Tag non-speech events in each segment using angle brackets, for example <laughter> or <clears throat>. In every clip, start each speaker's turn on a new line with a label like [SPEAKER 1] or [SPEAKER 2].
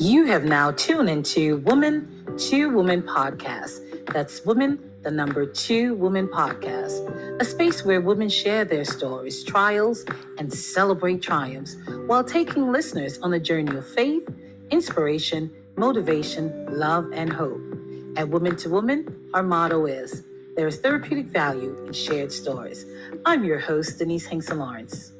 [SPEAKER 1] You have now tuned into Woman to Woman podcast. That's Woman, the number two Woman podcast, a space where women share their stories, trials, and celebrate triumphs while taking listeners on a journey of faith, inspiration, motivation, love, and hope. At Woman to Woman, our motto is there is therapeutic value in shared stories. I'm your host, Denise Hinkson Lawrence.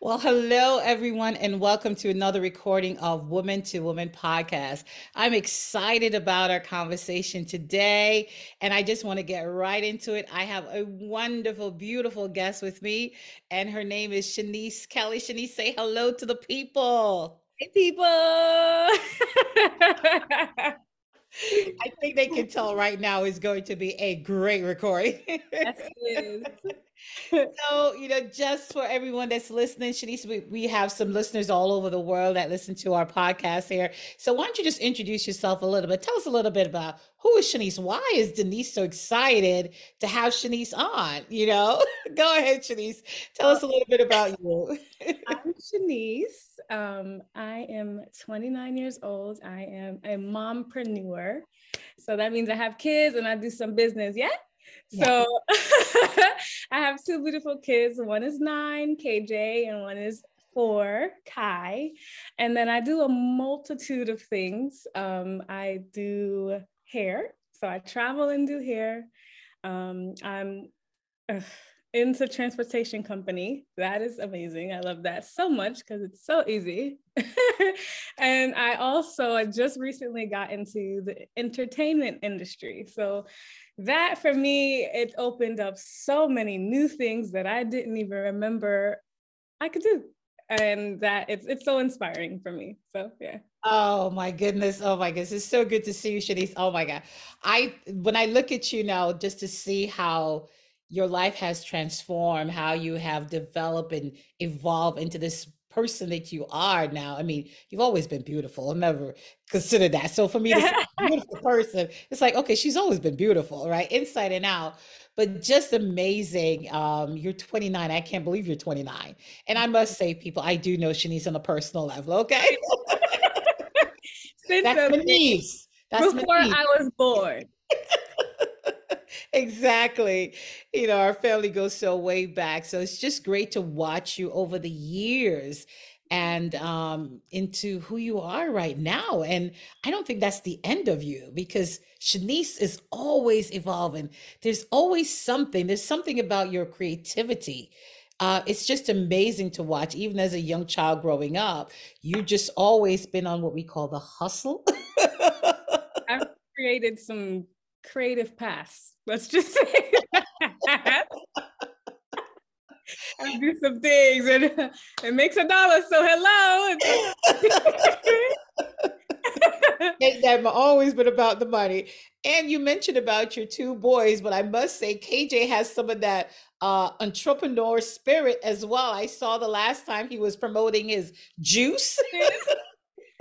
[SPEAKER 1] Well, hello, everyone, and welcome to another recording of Woman to Woman podcast. I'm excited about our conversation today, and I just want to get right into it. I have a wonderful, beautiful guest with me, and her name is Shanice Kelly. Shanice, say hello to the people.
[SPEAKER 2] Hey, people. <laughs>
[SPEAKER 1] I think they can tell right now is going to be a great recording. yes, it is. <laughs> <laughs> so, you know, just for everyone that's listening, Shanice, we, we have some listeners all over the world that listen to our podcast here. So why don't you just introduce yourself a little bit? Tell us a little bit about who is Shanice? Why is Denise so excited to have Shanice on? You know, <laughs> go ahead, Shanice. Tell us a little bit about you. <laughs>
[SPEAKER 2] I'm Shanice. Um, I am 29 years old. I am a mompreneur. So that means I have kids and I do some business. Yeah. So <laughs> I have two beautiful kids. One is nine, KJ, and one is four, Kai. And then I do a multitude of things. Um, I do hair. So I travel and do hair. Um, I'm uh, into transportation company. That is amazing. I love that so much because it's so easy. <laughs> and I also just recently got into the entertainment industry. So that for me, it opened up so many new things that I didn't even remember I could do. And that it's it's so inspiring for me. So yeah.
[SPEAKER 1] Oh my goodness. Oh my goodness. It's so good to see you, Shanice. Oh my God. I when I look at you now, just to see how your life has transformed, how you have developed and evolved into this person that you are now. I mean, you've always been beautiful. I'll never considered that. So for me <laughs> a beautiful person, it's like, okay, she's always been beautiful, right? Inside and out. But just amazing. Um, you're 29. I can't believe you're 29. And I must say, people, I do know Shanice on a personal level, okay? <laughs>
[SPEAKER 2] That's Denise. That's Before I was born <laughs>
[SPEAKER 1] exactly. You know, our family goes so way back. So it's just great to watch you over the years and um, into who you are right now. And I don't think that's the end of you because Shanice is always evolving. There's always something, there's something about your creativity. Uh, it's just amazing to watch, even as a young child growing up. You just always been on what we call the hustle.
[SPEAKER 2] I've created some creative paths. Let's just say I do some things and it makes a dollar. So hello. <laughs>
[SPEAKER 1] it never always been about the money. And you mentioned about your two boys, but I must say KJ has some of that uh, entrepreneur spirit as well. I saw the last time he was promoting his juice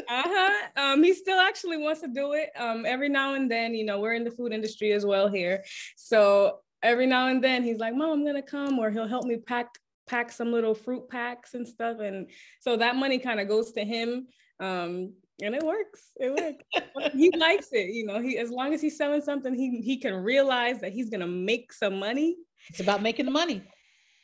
[SPEAKER 2] uh-huh. Um he still actually wants to do it. Um every now and then you know we're in the food industry as well here. So every now and then he's like mom i'm gonna come or he'll help me pack pack some little fruit packs and stuff and so that money kind of goes to him um and it works. It works. <laughs> He likes it you know. He as long as he's selling something he he can realize that he's gonna make some money.
[SPEAKER 1] It's about making the money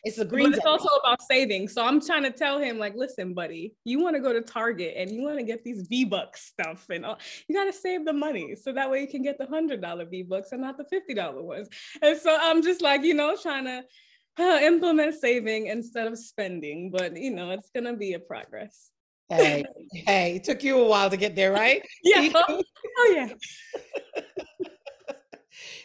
[SPEAKER 1] it's a green.
[SPEAKER 2] But it's also about saving. So I'm trying to tell him, like, listen, buddy, you want to go to Target and you want to get these V Bucks stuff, and all, you got to save the money so that way you can get the hundred dollar V Bucks and not the fifty dollar ones. And so I'm just like, you know, trying to uh, implement saving instead of spending. But you know, it's gonna be a progress.
[SPEAKER 1] Hey, hey, it took you a while to get there, right? <laughs>
[SPEAKER 2] yeah. Oh, <laughs> oh yeah.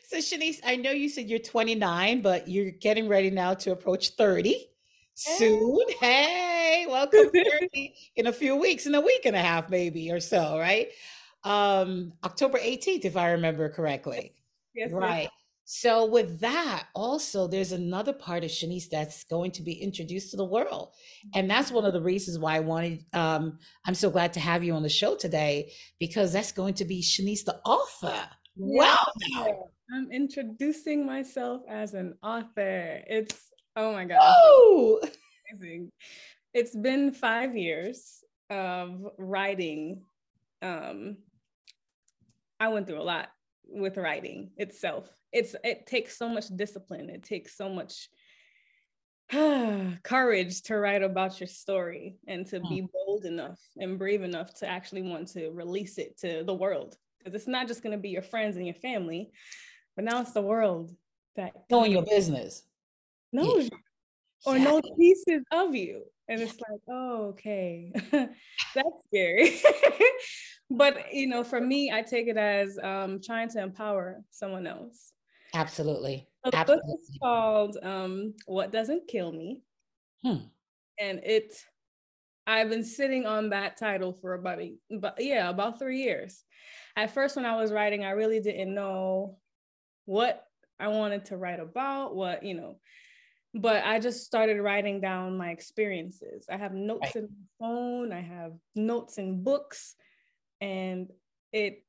[SPEAKER 1] So Shanice, I know you said you're 29, but you're getting ready now to approach 30 soon. Hey, welcome <laughs> 30 in a few weeks, in a week and a half, maybe or so, right? Um, October 18th, if I remember correctly. Yes. Right. Yes. So with that, also there's another part of Shanice that's going to be introduced to the world. And that's one of the reasons why I wanted um, I'm so glad to have you on the show today, because that's going to be Shanice the author. Wow.
[SPEAKER 2] I'm introducing myself as an author. It's oh my God. Oh amazing. It's been five years of writing, um, I went through a lot with writing itself. It's it takes so much discipline. It takes so much <sighs> courage to write about your story and to be hmm. bold enough and brave enough to actually want to release it to the world because it's not just going to be your friends and your family but now it's the world that
[SPEAKER 1] knowing your business
[SPEAKER 2] knows yeah. you or yeah. knows pieces of you and it's like oh okay <laughs> that's scary <laughs> but you know for me i take it as um, trying to empower someone else
[SPEAKER 1] absolutely
[SPEAKER 2] so the
[SPEAKER 1] Absolutely.
[SPEAKER 2] book is called um, What Doesn't Kill Me. Hmm. And it, I've been sitting on that title for about, a, but yeah, about three years. At first, when I was writing, I really didn't know what I wanted to write about, what, you know, but I just started writing down my experiences. I have notes right. in my phone, I have notes in books, and it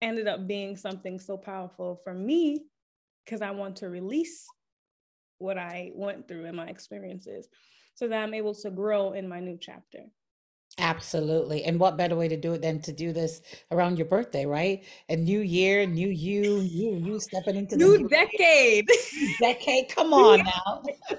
[SPEAKER 2] ended up being something so powerful for me because I want to release what I went through and my experiences so that I'm able to grow in my new chapter.
[SPEAKER 1] Absolutely. And what better way to do it than to do this around your birthday, right? A new year, new you, you, you stepping into
[SPEAKER 2] new the new decade.
[SPEAKER 1] decade. Come <laughs> on now. <laughs>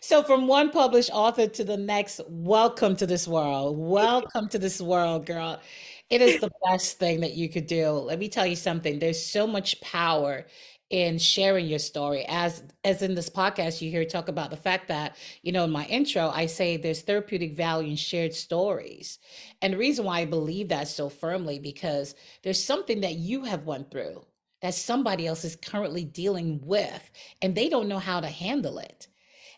[SPEAKER 1] so from one published author to the next, welcome to this world. Welcome to this world, girl. It is the best thing that you could do. Let me tell you something. There's so much power in sharing your story. As as in this podcast you hear talk about the fact that you know in my intro i say there's therapeutic value in shared stories. And the reason why i believe that so firmly because there's something that you have went through that somebody else is currently dealing with and they don't know how to handle it.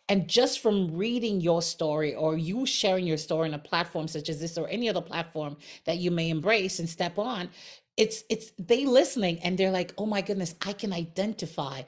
[SPEAKER 1] And just from reading your story or you sharing your story on a platform such as this or any other platform that you may embrace and step on, it's it's they listening and they're like oh my goodness i can identify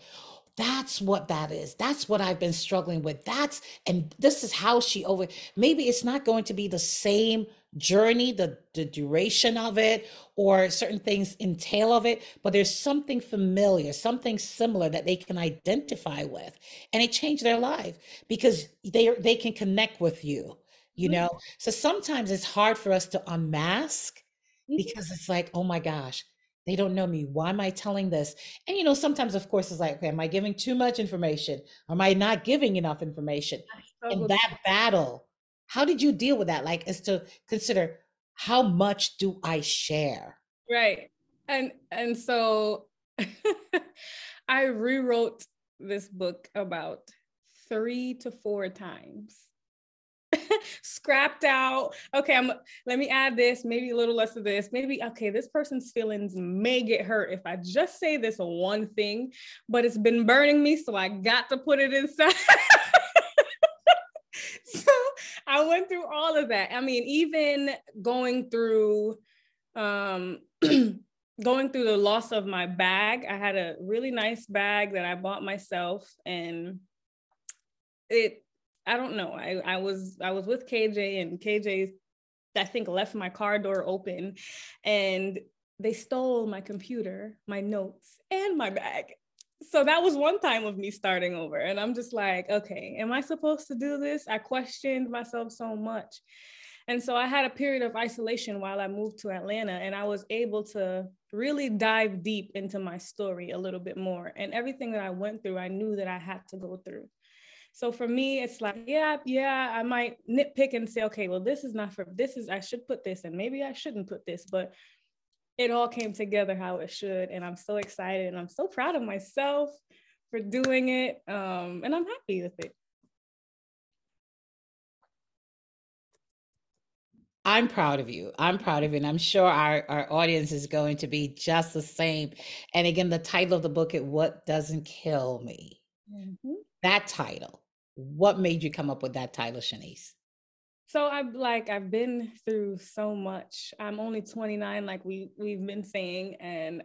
[SPEAKER 1] that's what that is that's what i've been struggling with that's and this is how she over maybe it's not going to be the same journey the the duration of it or certain things entail of it but there's something familiar something similar that they can identify with and it changed their life because they they can connect with you you mm-hmm. know so sometimes it's hard for us to unmask. Because it's like, oh my gosh, they don't know me. Why am I telling this? And you know, sometimes, of course, it's like, okay, am I giving too much information? Am I not giving enough information? And that battle, how did you deal with that? Like, is to consider how much do I share?
[SPEAKER 2] Right. And and so <laughs> I rewrote this book about three to four times <laughs> scrapped out. Okay, I'm let me add this, maybe a little less of this. Maybe okay, this person's feelings may get hurt if I just say this one thing, but it's been burning me, so I got to put it inside. <laughs> so I went through all of that. I mean, even going through um <clears throat> going through the loss of my bag. I had a really nice bag that I bought myself and it I don't know. I, I was I was with KJ and KJ I think left my car door open and they stole my computer, my notes, and my bag. So that was one time of me starting over. And I'm just like, okay, am I supposed to do this? I questioned myself so much. And so I had a period of isolation while I moved to Atlanta, and I was able to really dive deep into my story a little bit more. And everything that I went through, I knew that I had to go through. So for me, it's like, yeah, yeah, I might nitpick and say, okay, well, this is not for this is I should put this and maybe I shouldn't put this, but it all came together how it should. And I'm so excited and I'm so proud of myself for doing it. Um, and I'm happy with it.
[SPEAKER 1] I'm proud of you. I'm proud of you. And I'm sure our, our audience is going to be just the same. And again, the title of the book is What Doesn't Kill Me. Mm-hmm. That title what made you come up with that title, Shanice?
[SPEAKER 2] So I've like I've been through so much. I'm only 29, like we we've been saying, and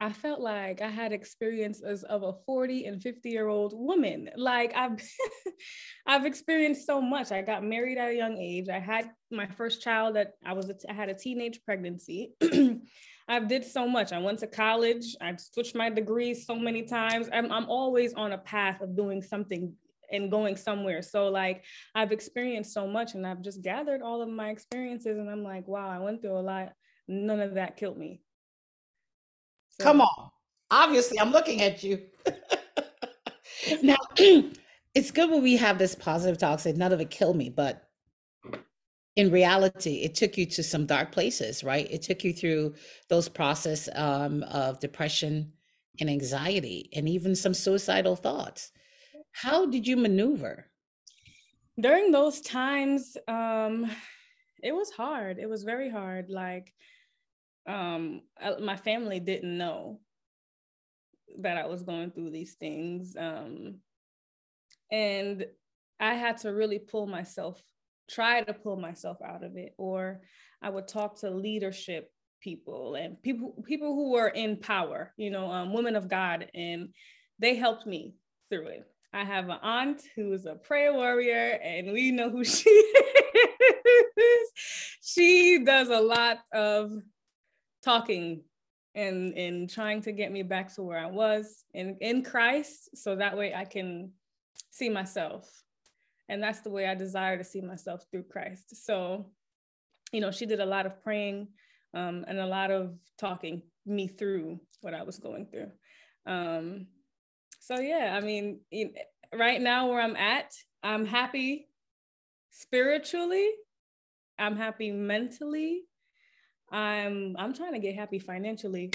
[SPEAKER 2] I felt like I had experiences of a 40 and 50 year old woman. Like I've <laughs> I've experienced so much. I got married at a young age. I had my first child that I was a, I had a teenage pregnancy. <clears throat> I did so much. I went to college. I've switched my degrees so many times. I'm, I'm always on a path of doing something and going somewhere. So like I've experienced so much and I've just gathered all of my experiences and I'm like, wow, I went through a lot. None of that killed me.
[SPEAKER 1] So. Come on. Obviously, I'm looking at you. <laughs> now, <clears throat> it's good when we have this positive talk, say none of it killed me, but in reality, it took you to some dark places, right? It took you through those process um, of depression and anxiety and even some suicidal thoughts. How did you maneuver?
[SPEAKER 2] During those times, um, it was hard. It was very hard. Like, um, my family didn't know that I was going through these things. Um, and I had to really pull myself try to pull myself out of it or i would talk to leadership people and people people who were in power you know um, women of god and they helped me through it i have an aunt who's a prayer warrior and we know who <laughs> she is she does a lot of talking and and trying to get me back to where i was in in christ so that way i can see myself and that's the way I desire to see myself through Christ. So, you know, she did a lot of praying um, and a lot of talking me through what I was going through. Um, so yeah, I mean, right now where I'm at, I'm happy spiritually. I'm happy mentally. I'm I'm trying to get happy financially.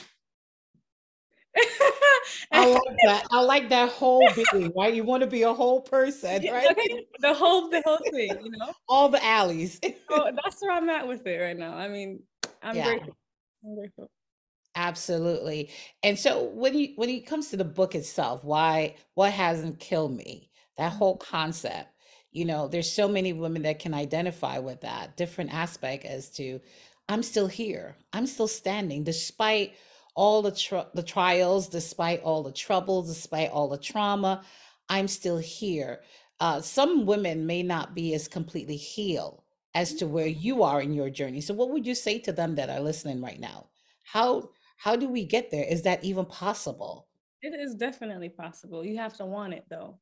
[SPEAKER 2] <laughs>
[SPEAKER 1] I like that. I like that whole being, right? You want to be a whole person, <laughs> right? Okay.
[SPEAKER 2] The whole the whole thing, you know. <laughs>
[SPEAKER 1] All the alleys.
[SPEAKER 2] oh, that's where I'm at with it right now. I mean, I'm yeah. grateful. I'm grateful.
[SPEAKER 1] Absolutely. And so when you when it comes to the book itself, why what hasn't killed me? That whole concept, you know, there's so many women that can identify with that different aspect as to I'm still here. I'm still standing despite all the tr- the trials, despite all the troubles, despite all the trauma, I'm still here. Uh, some women may not be as completely healed as to where you are in your journey. So, what would you say to them that are listening right now? How how do we get there? Is that even possible?
[SPEAKER 2] It is definitely possible. You have to want it though.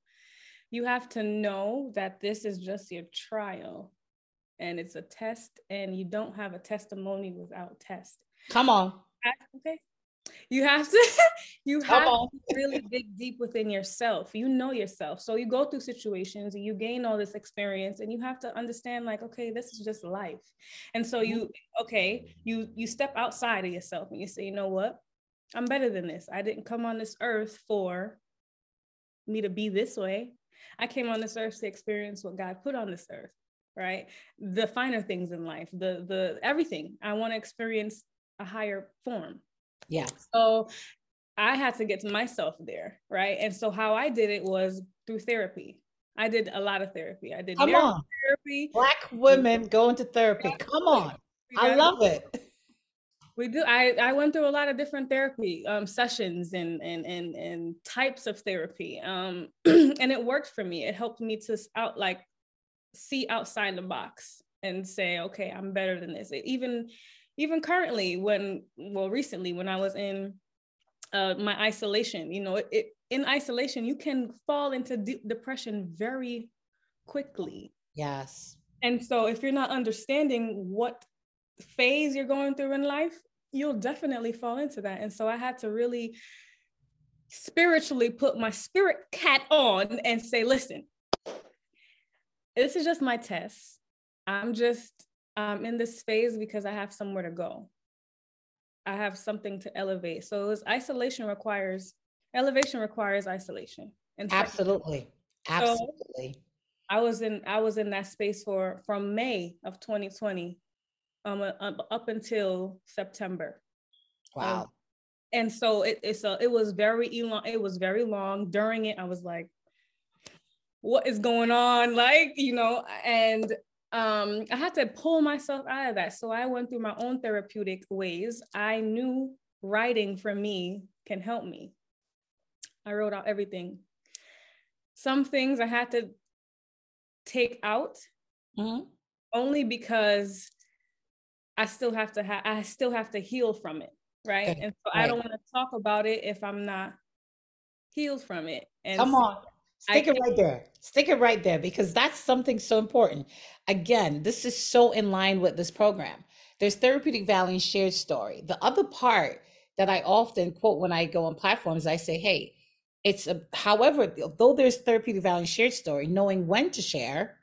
[SPEAKER 2] You have to know that this is just your trial and it's a test, and you don't have a testimony without test.
[SPEAKER 1] Come on.
[SPEAKER 2] Okay you have to <laughs> you have to <laughs> really dig deep within yourself. You know yourself. So you go through situations and you gain all this experience and you have to understand like okay this is just life. And so you mm-hmm. okay you you step outside of yourself and you say you know what? I'm better than this. I didn't come on this earth for me to be this way. I came on this earth to experience what god put on this earth right? The finer things in life the the everything. I want to experience a higher form
[SPEAKER 1] yeah.
[SPEAKER 2] So I had to get to myself there, right? And so how I did it was through therapy. I did a lot of therapy. I did
[SPEAKER 1] Come on. therapy. Black women going to therapy. Come on. I love it.
[SPEAKER 2] We do. I, I went through a lot of different therapy um, sessions and, and and and types of therapy, um, <clears throat> and it worked for me. It helped me to out like see outside the box and say, okay, I'm better than this. It even even currently when well recently when i was in uh, my isolation you know it, it, in isolation you can fall into de- depression very quickly.
[SPEAKER 1] Yes.
[SPEAKER 2] And so if you're not understanding what phase you're going through in life you'll definitely fall into that. And so i had to really spiritually put my spirit cat on and say listen this is just my test. I'm just um, in this phase because I have somewhere to go. I have something to elevate. So it was isolation requires elevation requires isolation.
[SPEAKER 1] And absolutely, absolutely. So
[SPEAKER 2] I was in I was in that space for from May of 2020 um, uh, up until September.
[SPEAKER 1] Wow. Um,
[SPEAKER 2] and so it, it's a, it was very long. It was very long. During it, I was like, "What is going on?" Like you know, and um, I had to pull myself out of that. So I went through my own therapeutic ways. I knew writing for me can help me. I wrote out everything. Some things I had to take out mm-hmm. only because I still have to have I still have to heal from it, right? And so right. I don't want to talk about it if I'm not healed from it. And
[SPEAKER 1] come on, Stick I, it right there. Stick it right there because that's something so important. Again, this is so in line with this program. There's therapeutic value and shared story. The other part that I often quote when I go on platforms, I say, hey, it's a, however, though there's therapeutic value and shared story, knowing when to share,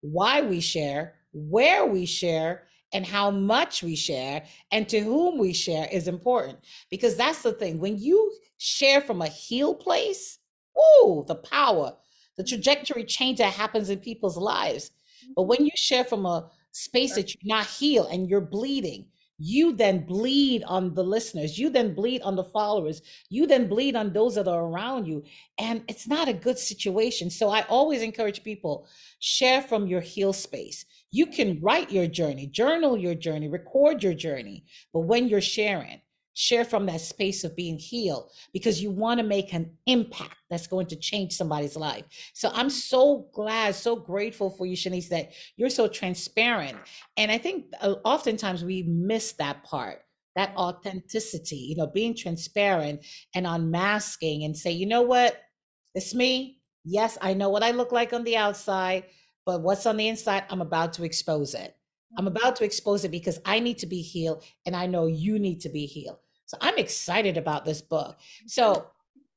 [SPEAKER 1] why we share, where we share, and how much we share and to whom we share is important because that's the thing. When you share from a heal place, oh, the power, the trajectory change that happens in people's lives. But when mm-hmm. you share from a space that you're not healed and you're bleeding, you then bleed on the listeners you then bleed on the followers you then bleed on those that are around you and it's not a good situation. So i always encourage people share from your heal space. You can write your journey journal your journey record your journey but when you're sharing share from that space of being healed because you want to make an impact that's going to change somebody's life. So I'm so glad, so grateful for you, Shanice, that you're so transparent. And I think uh, oftentimes we miss that part that authenticity, you know, being transparent and unmasking and say, you know what, it's me. Yes, I know what I look like on the outside, but what's on the inside, I'm about to expose it. I'm about to expose it because I need to be healed and I know you need to be healed. So I'm excited about this book. So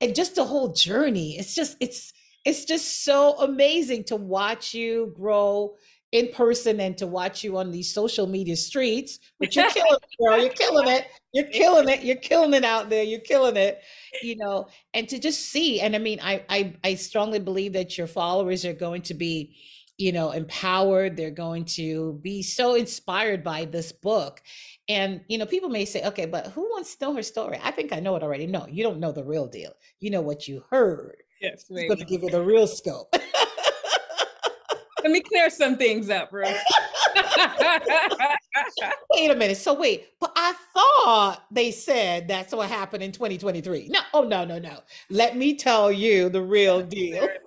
[SPEAKER 1] and just the whole journey, it's just it's it's just so amazing to watch you grow in person and to watch you on these social media streets. But you're killing it, girl. You're killing it. You're killing it. You're killing it out there. You're killing it. You know, and to just see, and I mean, I I, I strongly believe that your followers are going to be you know empowered they're going to be so inspired by this book and you know people may say okay but who wants to know her story? I think i know it already. No you don't know the real deal. You know what you heard.
[SPEAKER 2] Yes
[SPEAKER 1] i'm going to give you the real scope.
[SPEAKER 2] Let me clear some things up bro <laughs>
[SPEAKER 1] wait a minute. So wait but i thought they said that's what happened in 2023 no oh no no no. Let me tell you the real deal. <laughs>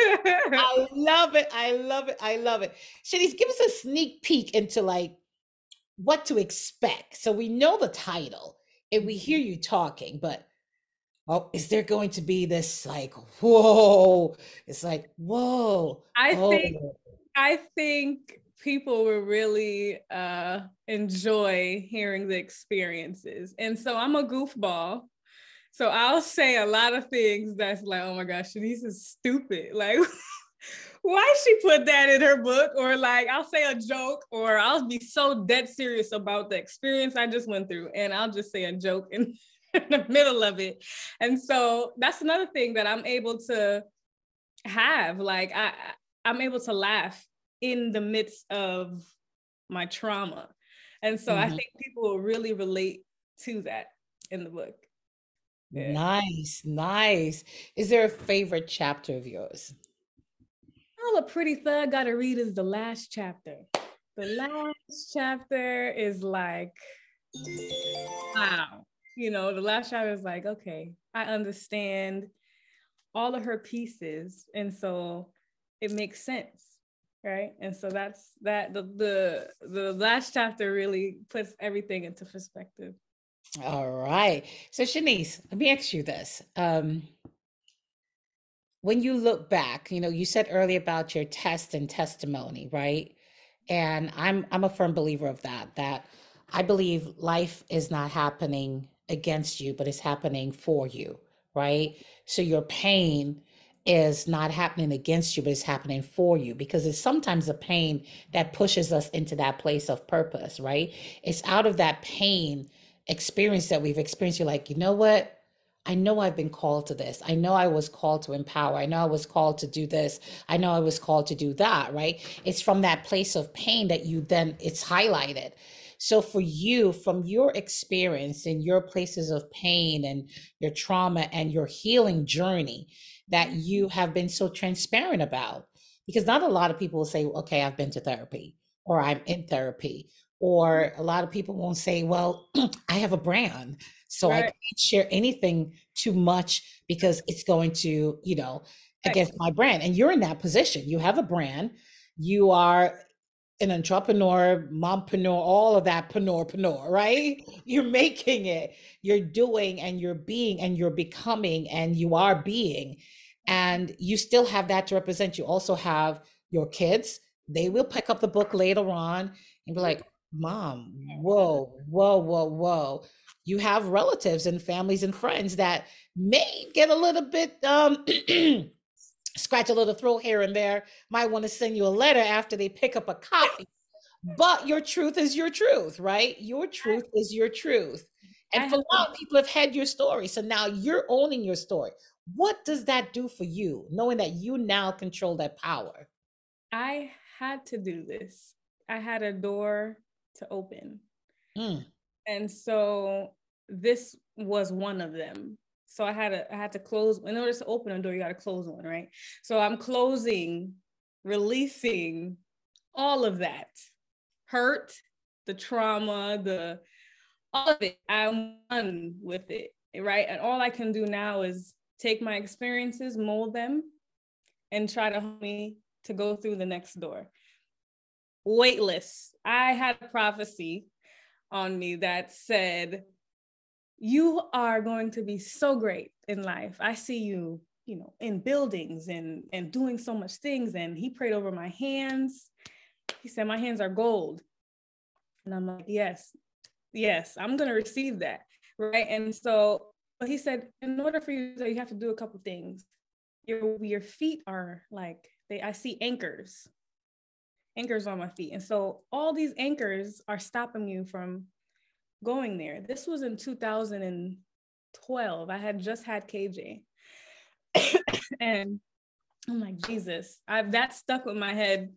[SPEAKER 1] I love it. I love it. I love it. Shanice, give us a sneak peek into like what to expect. So we know the title and we hear mm-hmm. you talking, but oh, is there going to be this like whoa? It's like whoa.
[SPEAKER 2] I oh. think I think people will really uh enjoy hearing the experiences. And so I'm a goofball. So I'll say a lot of things that's like, oh my gosh, Shanice is stupid. Like, <laughs> why she put that in her book? Or like, I'll say a joke, or I'll be so dead serious about the experience I just went through, and I'll just say a joke in, <laughs> in the middle of it. And so that's another thing that I'm able to have. Like, I I'm able to laugh in the midst of my trauma. And so mm-hmm. I think people will really relate to that in the book.
[SPEAKER 1] Yeah. Nice, nice. Is there a favorite chapter of yours?
[SPEAKER 2] All a pretty thug gotta read is the last chapter. The last chapter is like, wow. You know, the last chapter is like, okay, I understand all of her pieces. And so it makes sense. Right. And so that's that the the the last chapter really puts everything into perspective.
[SPEAKER 1] All right. So Shanice, let me ask you this. Um, when you look back, you know, you said earlier about your test and testimony, right? And I'm I'm a firm believer of that, that I believe life is not happening against you, but it's happening for you, right? So your pain is not happening against you, but it's happening for you because it's sometimes the pain that pushes us into that place of purpose, right? It's out of that pain experience that we've experienced, you're like, you know what? I know I've been called to this. I know I was called to empower. I know I was called to do this. I know I was called to do that, right? It's from that place of pain that you then it's highlighted. So for you, from your experience and your places of pain and your trauma and your healing journey that you have been so transparent about, because not a lot of people will say, okay, I've been to therapy or I'm in therapy or a lot of people won't say, well, <clears throat> I have a brand, so right. I can't share anything too much because it's going to, you know, against right. my brand. And you're in that position. You have a brand. You are an entrepreneur, mompreneur, all of that preneur, right? <laughs> You're making it, you're doing and you're being and you're becoming and you are being. and you still have that to represent. You also have your kids. They will pick up the book later on and be like, Mom, whoa, whoa, whoa, whoa. You have relatives and families and friends that may get a little bit um <clears throat> scratch a little throat here and there, might want to send you a letter after they pick up a copy. But your truth is your truth, right? Your truth is your truth. And for a lot of people have had your story. So now you're owning your story. What does that do for you, knowing that you now control that power?
[SPEAKER 2] I had to do this. I had a door to open. Mm. And so this was one of them. So I had to I had to close in order to open a door, you got to close one, right? So I'm closing, releasing all of that hurt, the trauma, the all of it. I'm done with it, right? And all I can do now is take my experiences, mold them, and try to help me to go through the next door. Weightless. I had a prophecy on me that said, You are going to be so great in life. I see you, you know, in buildings and, and doing so much things. And he prayed over my hands. He said, My hands are gold. And I'm like, Yes, yes, I'm to receive that. Right. And so but he said, in order for you, to you have to do a couple things. Your your feet are like they. I see anchors, anchors on my feet, and so all these anchors are stopping you from going there. This was in 2012. I had just had KJ, <coughs> and oh I'm like, Jesus, I've that stuck with my head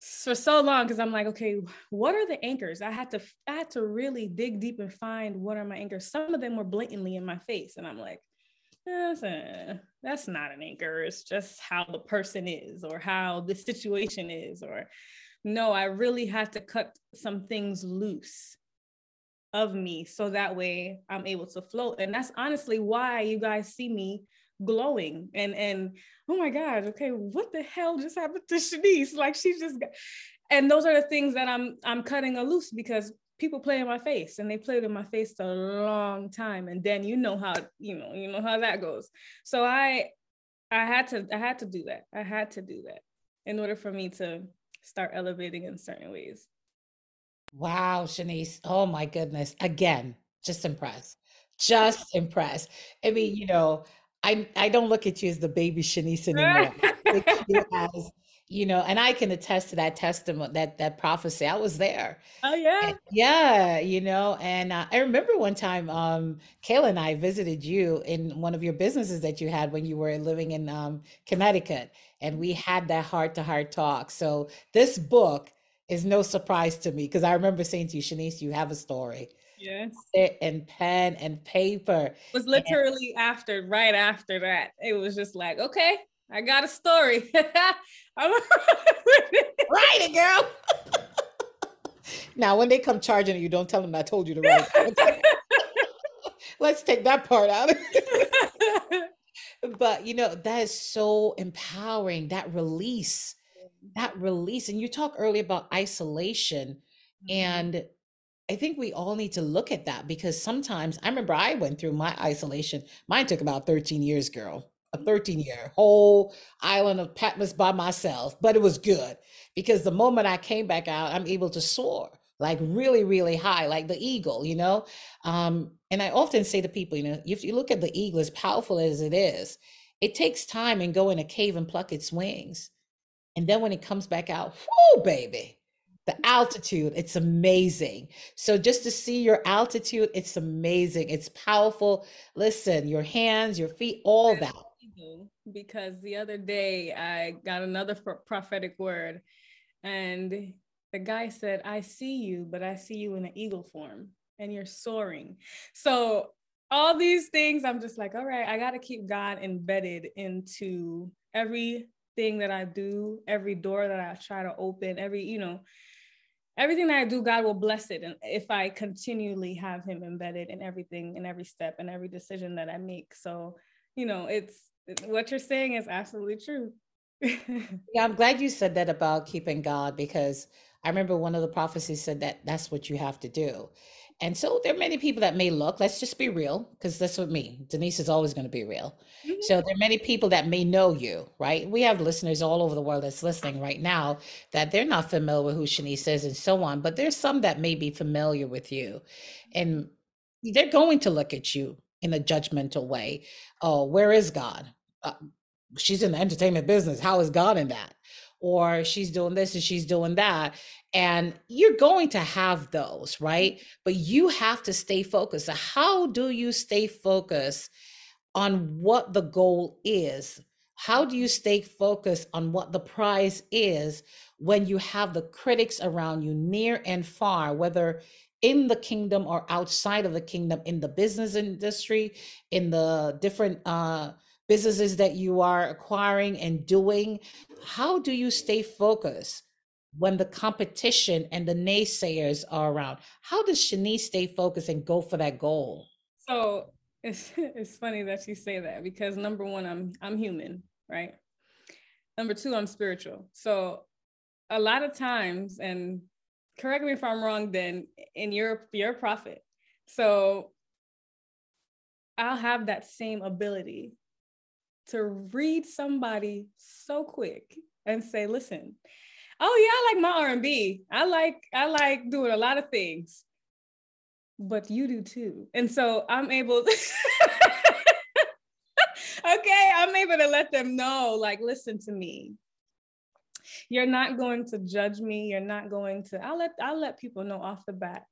[SPEAKER 2] for so long because I'm like, okay, what are the anchors? I had to I had to really dig deep and find what are my anchors. Some of them were blatantly in my face, and I'm like, that's, a, that's not an anchor. It's just how the person is, or how the situation is, or no, I really had to cut some things loose of me so that way I'm able to float. And that's honestly why you guys see me glowing and and oh my god okay what the hell just happened to <laughs> Shanice? Like she just got and those are the things that I'm I'm cutting a loose because people play in my face and they played in my face a long time. And then you know how you know you know how that goes. So I I had to I had to do that. I had to do that in order for me to start elevating in certain ways
[SPEAKER 1] wow Shanice oh my goodness again just impressed just impressed I mean you know I I don't look at you as the baby Shanice anymore. <laughs> you as you know, and I can attest to that testimony, that that prophecy. I was there.
[SPEAKER 2] Oh yeah,
[SPEAKER 1] and, yeah. You know, and uh, I remember one time, um, Kayla and I visited you in one of your businesses that you had when you were living in um, Connecticut, and we had that heart to heart talk. So this book is no surprise to me because I remember saying to you, Shanice, you have a story
[SPEAKER 2] Yes.
[SPEAKER 1] And pen and paper.
[SPEAKER 2] It was literally and- after, right after that. It was just like, okay, I got a story. <laughs> I'm <laughs>
[SPEAKER 1] write it, girl. now, when they come charging you, don't tell them I told you to write. Okay. <laughs> Let's take that part out. but you know, that is so empowering. That release, that release. And you talk earlier about isolation. Mm-hmm. And I think we all need to look at that because sometimes I remember I went through my isolation. Mine took about 13 years, girl. A 13 year whole island of Patmos by myself, but it was good because the moment I came back out, I'm able to soar like really, really high, like the eagle, you know? Um, and I often say to people, you know, if you look at the eagle, as powerful as it is, it takes time and go in a cave and pluck its wings. And then when it comes back out, whoo, baby, the altitude it's amazing. So just to see your altitude it's amazing. It's powerful. Listen your hands your feet all that.
[SPEAKER 2] because the other day i got another prophetic word and the guy said i see you but i see you in an eagle form and you're soaring. So all these things i'm just like all right i got to keep god embedded into everything that i do every door that i try to open every you know everything that I do, God will bless it. And if I continually have Him embedded in everything, in every step, and every decision that I make. So, you know, it's what you're saying is absolutely true. <laughs>
[SPEAKER 1] yeah, I'm glad you said that about keeping God because I remember one of the prophecies said that that's what you have to do. And so there are many people that may look, let's just be real, because that's what me. Denise is always going to be real. Mm-hmm. So there are many people that may know you, right? We have listeners all over the world that's listening right now that they're not familiar with who Shanice is and so on, but there's some that may be familiar with you. And they're going to look at you in a judgmental way. Oh, where is God? Uh, she's in the entertainment business. How is God in that? Or she's doing this and she's doing that. And you're going to have those, right? But you have to stay focused. So how do you stay focused on what the goal is? How do you stay focused on what the prize is when you have the critics around you near and far, whether in the kingdom or outside of the kingdom, in the business industry, in the different uh, businesses that you are acquiring and doing? How do you stay focused when the competition and the naysayers are around? How does Shanice stay focused and go for that goal?
[SPEAKER 2] So it's it's funny that you say that because number one, I'm I'm human, right? Number two, I'm spiritual. So a lot of times, and correct me if I'm wrong, then in your your prophet. So I'll have that same ability to read somebody so quick and say, listen, oh yeah, I like my R&B. I like, I like doing a lot of things, but you do too. And so I'm able <laughs> okay, I'm able to let them know, like, listen to me. You're not going to judge me. You're not going to, I'll let, I'll let people know off the bat.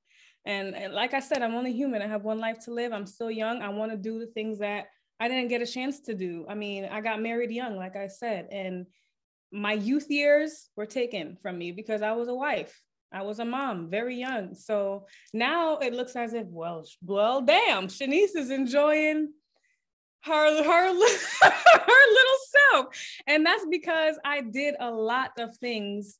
[SPEAKER 2] And, and like I said, I'm only human. I have one life to live. I'm still young. I want to do the things that I didn't get a chance to do. I mean, I got married young, like I said, and my youth years were taken from me because I was a wife. I was a mom, very young. So now it looks as if, well, well, damn, Shanice is enjoying her her <laughs> her little self, and that's because I did a lot of things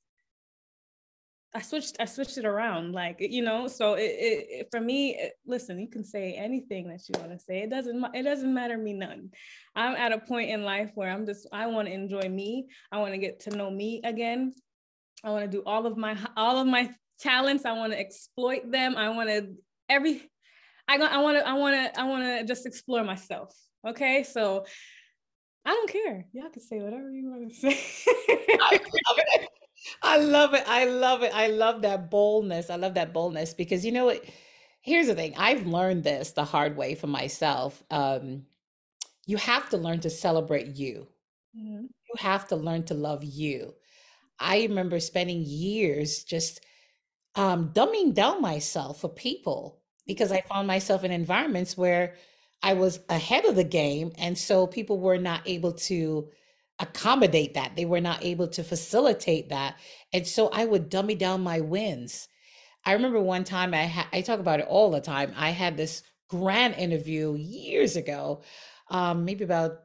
[SPEAKER 2] I switched I switched it around like you know so it, it, it for me it, listen you can say anything that you want to say. It doesn't it doesn't matter me none. I'm at a point in life where I'm just I want to enjoy me. I want to get to know me again. I want to do all of my all of my talents. I want to exploit them. I want to every I I want to I want to I want to just explore myself okay? So I don't care. Y'all can say whatever you want to <laughs> say
[SPEAKER 1] I love it. I love it. I love that boldness. I love that boldness because you know what? Here's the thing. I've learned this the hard way for myself. Um, you have to learn to celebrate you. Mm-hmm. You have to learn to love you. I remember spending years just um, dumbing down myself for people because I found myself in environments where I was ahead of the game. And so people were not able to accommodate that. They were not able to facilitate that. And so I would dummy down my wins. I remember one time I had, I talk about it all the time. I had this grand interview years ago, um, maybe about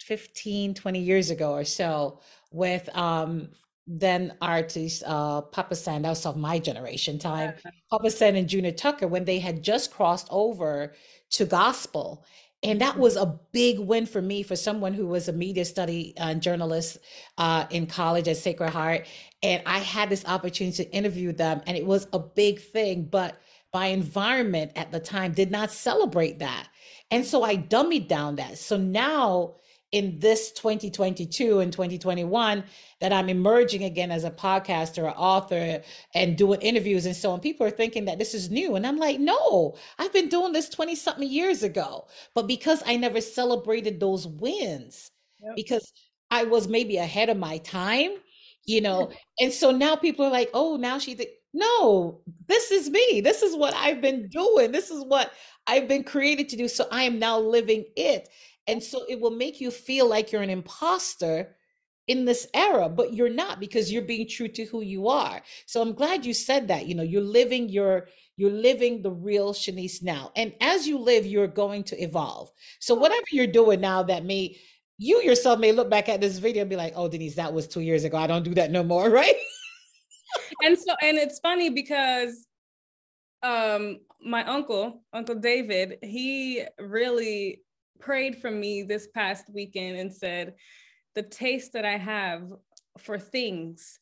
[SPEAKER 1] 15, 20 years ago or so, with um, then artist uh, Papa San, that was of my generation time, Papa San and Junior Tucker, when they had just crossed over to gospel and that was a big win for me for someone who was a media study uh, journalist uh, in college at sacred heart. And i had this opportunity to interview them and it was a big thing but my environment at the time did not celebrate that. And so i dummied down that. So now in this 2022 and 2021 that I'm emerging again as a podcaster, or author, and doing interviews and so on. People are thinking that this is new. And I'm like, no, I've been doing this 20 something years ago. But because I never celebrated those wins, yep. because I was maybe ahead of my time, you know, <laughs> and so now people are like, oh, now she's. No, this is me. This is what I've been doing. This is what I've been created to do. So I am now living it. And so it will make you feel like you're an imposter in this era, but you're not because you're being true to who you are. So I'm glad you said that. You know, you're living your you're living the real Shanice now. And as you live, you're going to evolve. So whatever you're doing now that may you yourself may look back at this video and be like, oh Denise, that was two years ago. I don't do that no more, <laughs> right?
[SPEAKER 2] and so and it's funny because um my uncle, Uncle David, he really prayed for me this past weekend and said, the taste that I have for things,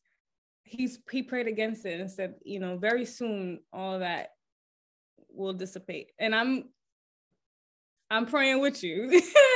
[SPEAKER 2] he's he prayed against it and said, you know, very soon all that will dissipate. And I'm I'm praying with you. <laughs>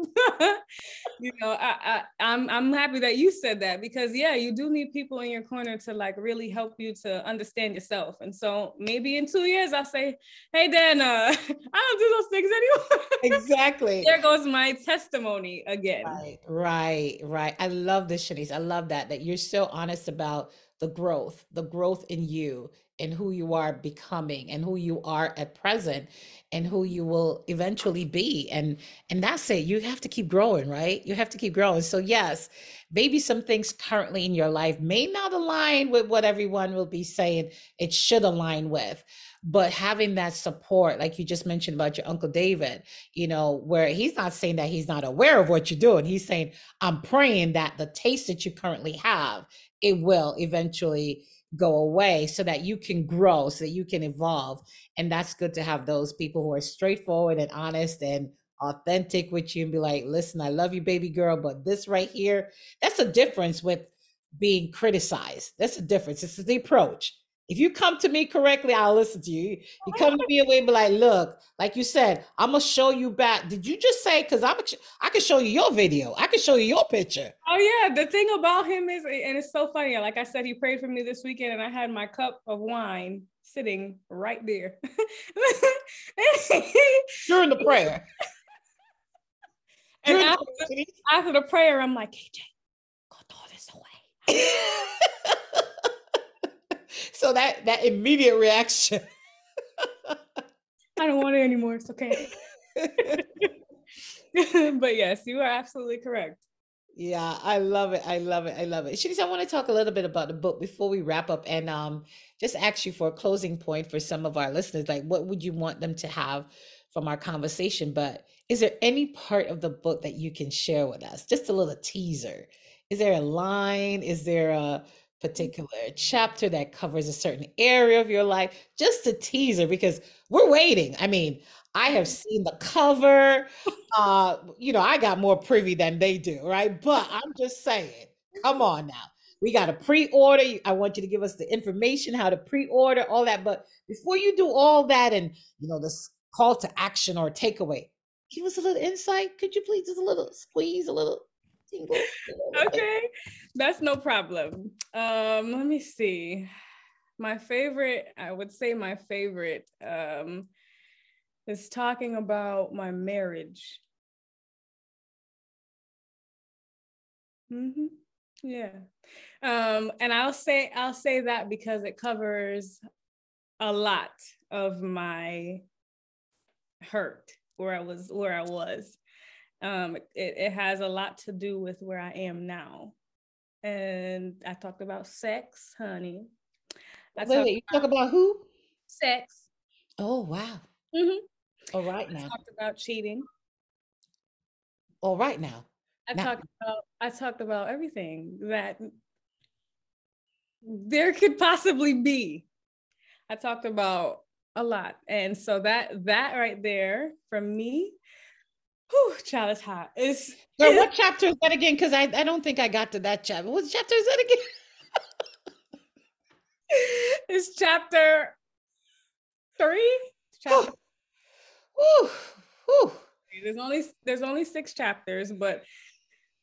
[SPEAKER 2] <laughs> you know, I, I I'm I'm happy that you said that because yeah, you do need people in your corner to like really help you to understand yourself. And so maybe in two years I'll say, hey Dan, uh, <laughs> I don't do those things anymore. <laughs>
[SPEAKER 1] Exactly.
[SPEAKER 2] there goes my testimony again.
[SPEAKER 1] Right, right, right. I love this, Shanice. I love that that you're so honest about the growth, the growth in you and who you are becoming and who you are at present and who you will eventually be. And and that's it. You have to keep growing right? You have to keep growing. So yes maybe some things currently in your life may not align with what everyone will be saying it should align with. But having that support like you just mentioned about your uncle david you know where he's not saying that he's not aware of what you're doing. He's saying i'm praying that the taste that you currently have it will eventually go away so that you can grow, so that you can evolve. And that's good to have those people who are straightforward and honest and authentic with you and be like, listen, I love you, baby girl, but this right here, that's a difference with being criticized. That's a difference. This is the approach. If you come to me correctly, I'll listen to you. You come to <laughs> me away and be like, look, like you said, I'm gonna show you back. Did you just say? Because I'm, I can show you your video. I can show you your picture.
[SPEAKER 2] Oh yeah, the thing about him is, and it's so funny. Like I said, he prayed for me this weekend, and I had my cup of wine sitting right there <laughs>
[SPEAKER 1] during the prayer.
[SPEAKER 2] and after, after the prayer, I'm like, KJ, go throw this away. <laughs>
[SPEAKER 1] so that that immediate reaction.
[SPEAKER 2] I don't want it anymore. It's okay. <laughs> but yes, you are absolutely correct.
[SPEAKER 1] Yeah, I love it. I love it. I love it. Shanice, I want to talk a little bit about the book before we wrap up and um just ask you for a closing point for some of our listeners. Like what would you want them to have from our conversation? But is there any part of the book that you can share with us? Just a little teaser. Is there a line? Is there a Mm-hmm. particular chapter that covers a certain area of your life, just a teaser because we're waiting. I mean, I have mm-hmm. seen the cover. Uh, you know, I got more privy than they do, right? But I'm just saying, come mm-hmm. on now. We got to pre-order. I want you to give us the information, how to pre-order, all that. But before you do all that and you know, this call to action or takeaway, give us a little insight. Could you please just a little squeeze, a little
[SPEAKER 2] okay, that's no problem. Um, let me see. My favorite, I would say my favorite um, is talking about my marriage. Mm-hmm. Yeah. Um, and I'll say I'll say that because it covers a lot of my hurt where I was where I was um, it, it has a lot to do with where I am now. And I talked about sex, honey.
[SPEAKER 1] I wait, wait, you talk about who?
[SPEAKER 2] Sex.
[SPEAKER 1] Oh, wow.
[SPEAKER 2] Mm-hmm.
[SPEAKER 1] All right now.
[SPEAKER 2] I talked about cheating.
[SPEAKER 1] All right now.
[SPEAKER 2] I now. talked about I talked about everything that there could possibly be. I talked about a lot. And so that that right there from me Whew, child, it's hot. It's,
[SPEAKER 1] so what chapter is that again? Because I, I don't think I got to that chapter. What chapter is that again? <laughs>
[SPEAKER 2] it's chapter three.
[SPEAKER 1] Chapter. Whew.
[SPEAKER 2] There's only there's only six chapters, but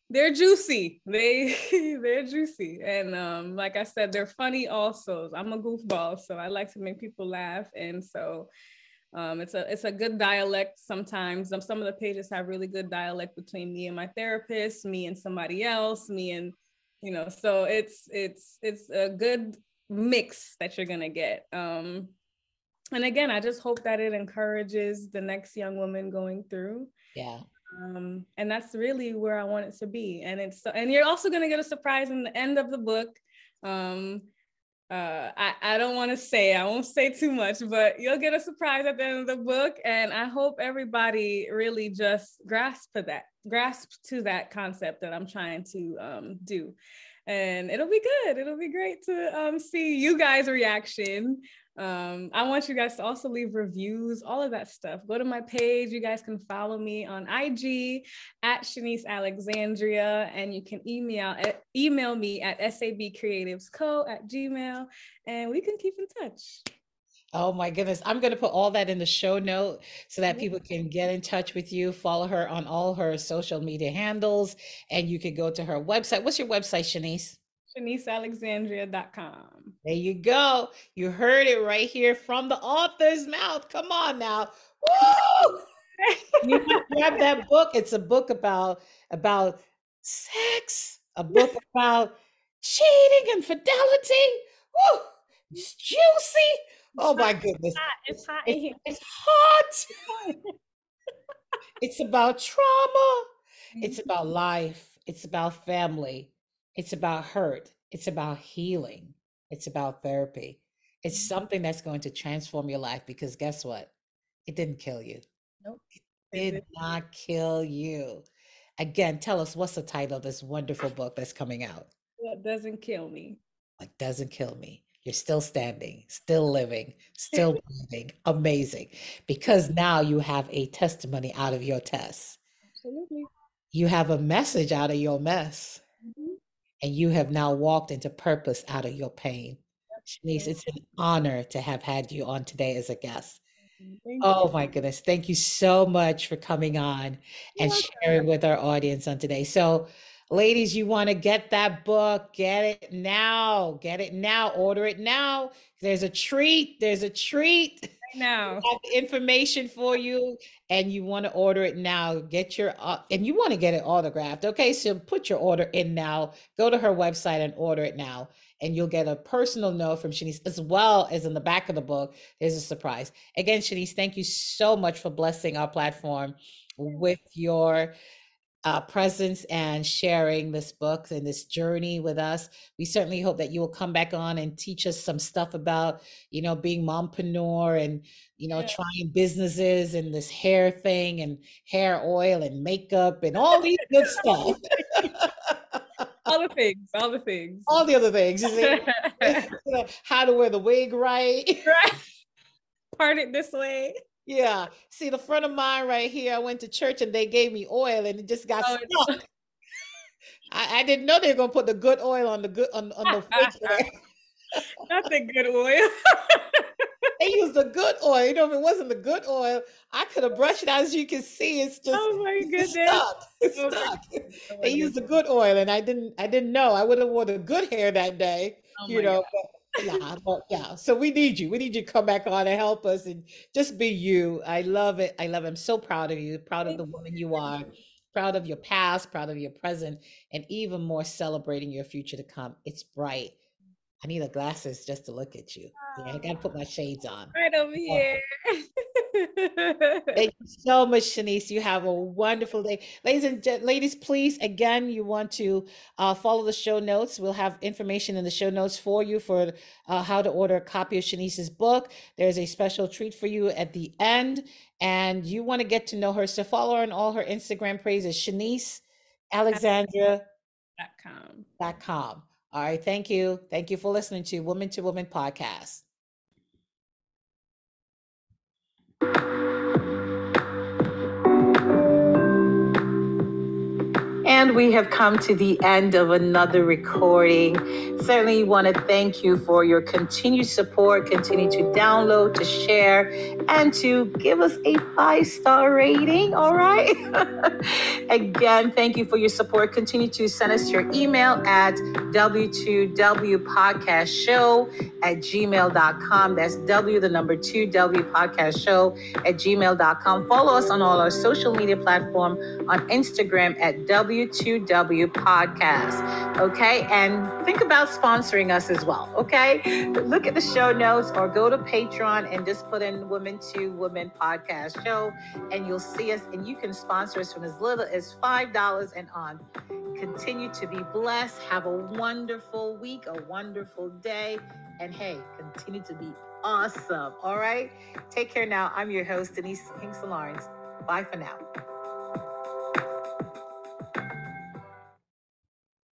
[SPEAKER 2] they're juicy. They <laughs> they're juicy, and um, like I said, they're funny also. I'm a goofball, so I like to make people laugh, and so um, it's a it's a good dialect sometimes. Um, some of the pages have really good dialect between me and my therapist, me and somebody else, me and you know. So it's it's it's a good mix that you're gonna get. Um, and again, I just hope that it encourages the next young woman going through.
[SPEAKER 1] Yeah.
[SPEAKER 2] Um, and that's really where I want it to be. And it's and you're also gonna get a surprise in the end of the book. Um, uh, I, I don't want to say, I won't say too much, but you'll get a surprise at the end of the book. And I hope everybody really just grasp to that, grasp to that concept that I'm trying to um, do. And it'll be good. It'll be great to um, see you guys' reaction um, I want you guys to also leave reviews, all of that stuff. Go to my page. You guys can follow me on IG at Shanice Alexandria, and you can email email me at sabcreativesco at gmail, and we can keep in touch.
[SPEAKER 1] Oh my goodness. I'm going to put all that in the show note so that people mm-hmm. can get in touch with you, follow her on all her social media handles, and you can go to her website. What's your website, Shanice?
[SPEAKER 2] ShaniceAlexandria.com.
[SPEAKER 1] There you go. You heard it right here from the author's mouth. Come on now. Woo! you grab <laughs> that book. It's a book about about sex, a book about cheating and fidelity. Woo! It's juicy. Oh my goodness.
[SPEAKER 2] It's hot
[SPEAKER 1] It's,
[SPEAKER 2] here.
[SPEAKER 1] it's hot. <laughs> It's about trauma. It's about mm-hmm. life. It's about family. It's about hurt. It's about healing. It's about therapy. It's mm-hmm. something that's going to transform your life because guess what? It didn't kill you.
[SPEAKER 2] Nope.
[SPEAKER 1] It did not kill you. Again, tell us what's the title of this wonderful book that's coming out?
[SPEAKER 2] What doesn't kill me?
[SPEAKER 1] What doesn't kill me? You're still standing, still living, still <laughs> breathing. Amazing. Because now you have a testimony out of your test.
[SPEAKER 2] Absolutely.
[SPEAKER 1] You have a message out of your mess.
[SPEAKER 2] Mhm.
[SPEAKER 1] And you have now walked into purpose out of your pain. Shanice, it's an honor to have had you on today as a guest.
[SPEAKER 2] Thank
[SPEAKER 1] Oh
[SPEAKER 2] you.
[SPEAKER 1] my goodness. Thank you so much for coming on and sharing with our audience on today. So, ladies, you want to get that book, get it now. Get it now. Order it now. There's a treat. There's a treat. <laughs>
[SPEAKER 2] Right now.
[SPEAKER 1] have information for you and you want to order it now get your uh, and you want to get it autographed okay so put your order in now go to her website and order it now and you'll get a personal note from Shanice as well as in the back of the book there's a surprise again Shanice thank you so much for blessing our platform with your uh, presence and sharing this book and this journey with us. We certainly hope that you will come back on and teach us some stuff about, you know, being mompreneur and, you know,
[SPEAKER 2] Yeah.
[SPEAKER 1] trying businesses and this hair thing and hair oil and makeup and all these good stuff. <laughs>
[SPEAKER 2] all the things. All the things.
[SPEAKER 1] all the other things. <laughs> <laughs> You know, how to wear the wig right.
[SPEAKER 2] right. Part it this way.
[SPEAKER 1] Yeah. See, the front of mine right here, I went to church and they gave me oil and it just got
[SPEAKER 2] Oh,
[SPEAKER 1] stuck. <laughs> I, I didn't know they were gonna put the good oil on the good on, on the hair.
[SPEAKER 2] Not the good oil. <laughs>
[SPEAKER 1] They used the good oil. You know, if it wasn't the good oil, I could have brushed it out. As you can see, it's just
[SPEAKER 2] oh my
[SPEAKER 1] it's
[SPEAKER 2] goodness.
[SPEAKER 1] stuck. <laughs> It's
[SPEAKER 2] Oh
[SPEAKER 1] stuck.
[SPEAKER 2] Oh
[SPEAKER 1] They used the good oil, and I didn't. I didn't know. I would have wore the good hair that day.
[SPEAKER 2] Oh
[SPEAKER 1] you know. But, yeah, but yeah. So we need you. We need you to come back on and help us and just be you. I love it. I love it. I'm so proud of you. Proud of the woman you are. Proud of your past. Proud of your present, and even more celebrating your future to come. It's bright. I need the glasses just to look at you. Yeah, I gotta put my shades on.
[SPEAKER 2] Right over here.
[SPEAKER 1] Thank <laughs> you so much, Shanice. You have a wonderful day. Ladies and gen- ladies, please, again, you want to uh, follow the show notes. We'll have information in the show notes for you for uh, how to order a copy of Shanice's book. There's a special treat for you at the end, and you want to get to know her. So follow her on all her Instagram pages, Shanice Alexandria.com.
[SPEAKER 2] Dot com.
[SPEAKER 1] All right, thank you. Thank you for listening to Woman to Woman podcast.
[SPEAKER 3] And we have come to the end of another recording. Certainly want to thank you for your continued support. Continue to download, to share, and to give us a five star rating. All right. <laughs> Again, thank you for your support. Continue to send us your email at w2wpodcastshow at gmail.com. That's W, the number two, W podcast show at gmail.com. Follow us on all our social media platform on Instagram at W2W Podcast. Okay. And think about sponsoring us as well. Okay. Look at the show notes or go to Patreon and just put in Women to Women Podcast Show and you'll see us. And you can sponsor us from as little as $5 and on. Continue to be blessed. Have a wonderful week, a wonderful day. And hey, continue to be awesome. All right. Take care now. I'm your host, Denise Hinkson Lawrence. Bye for now.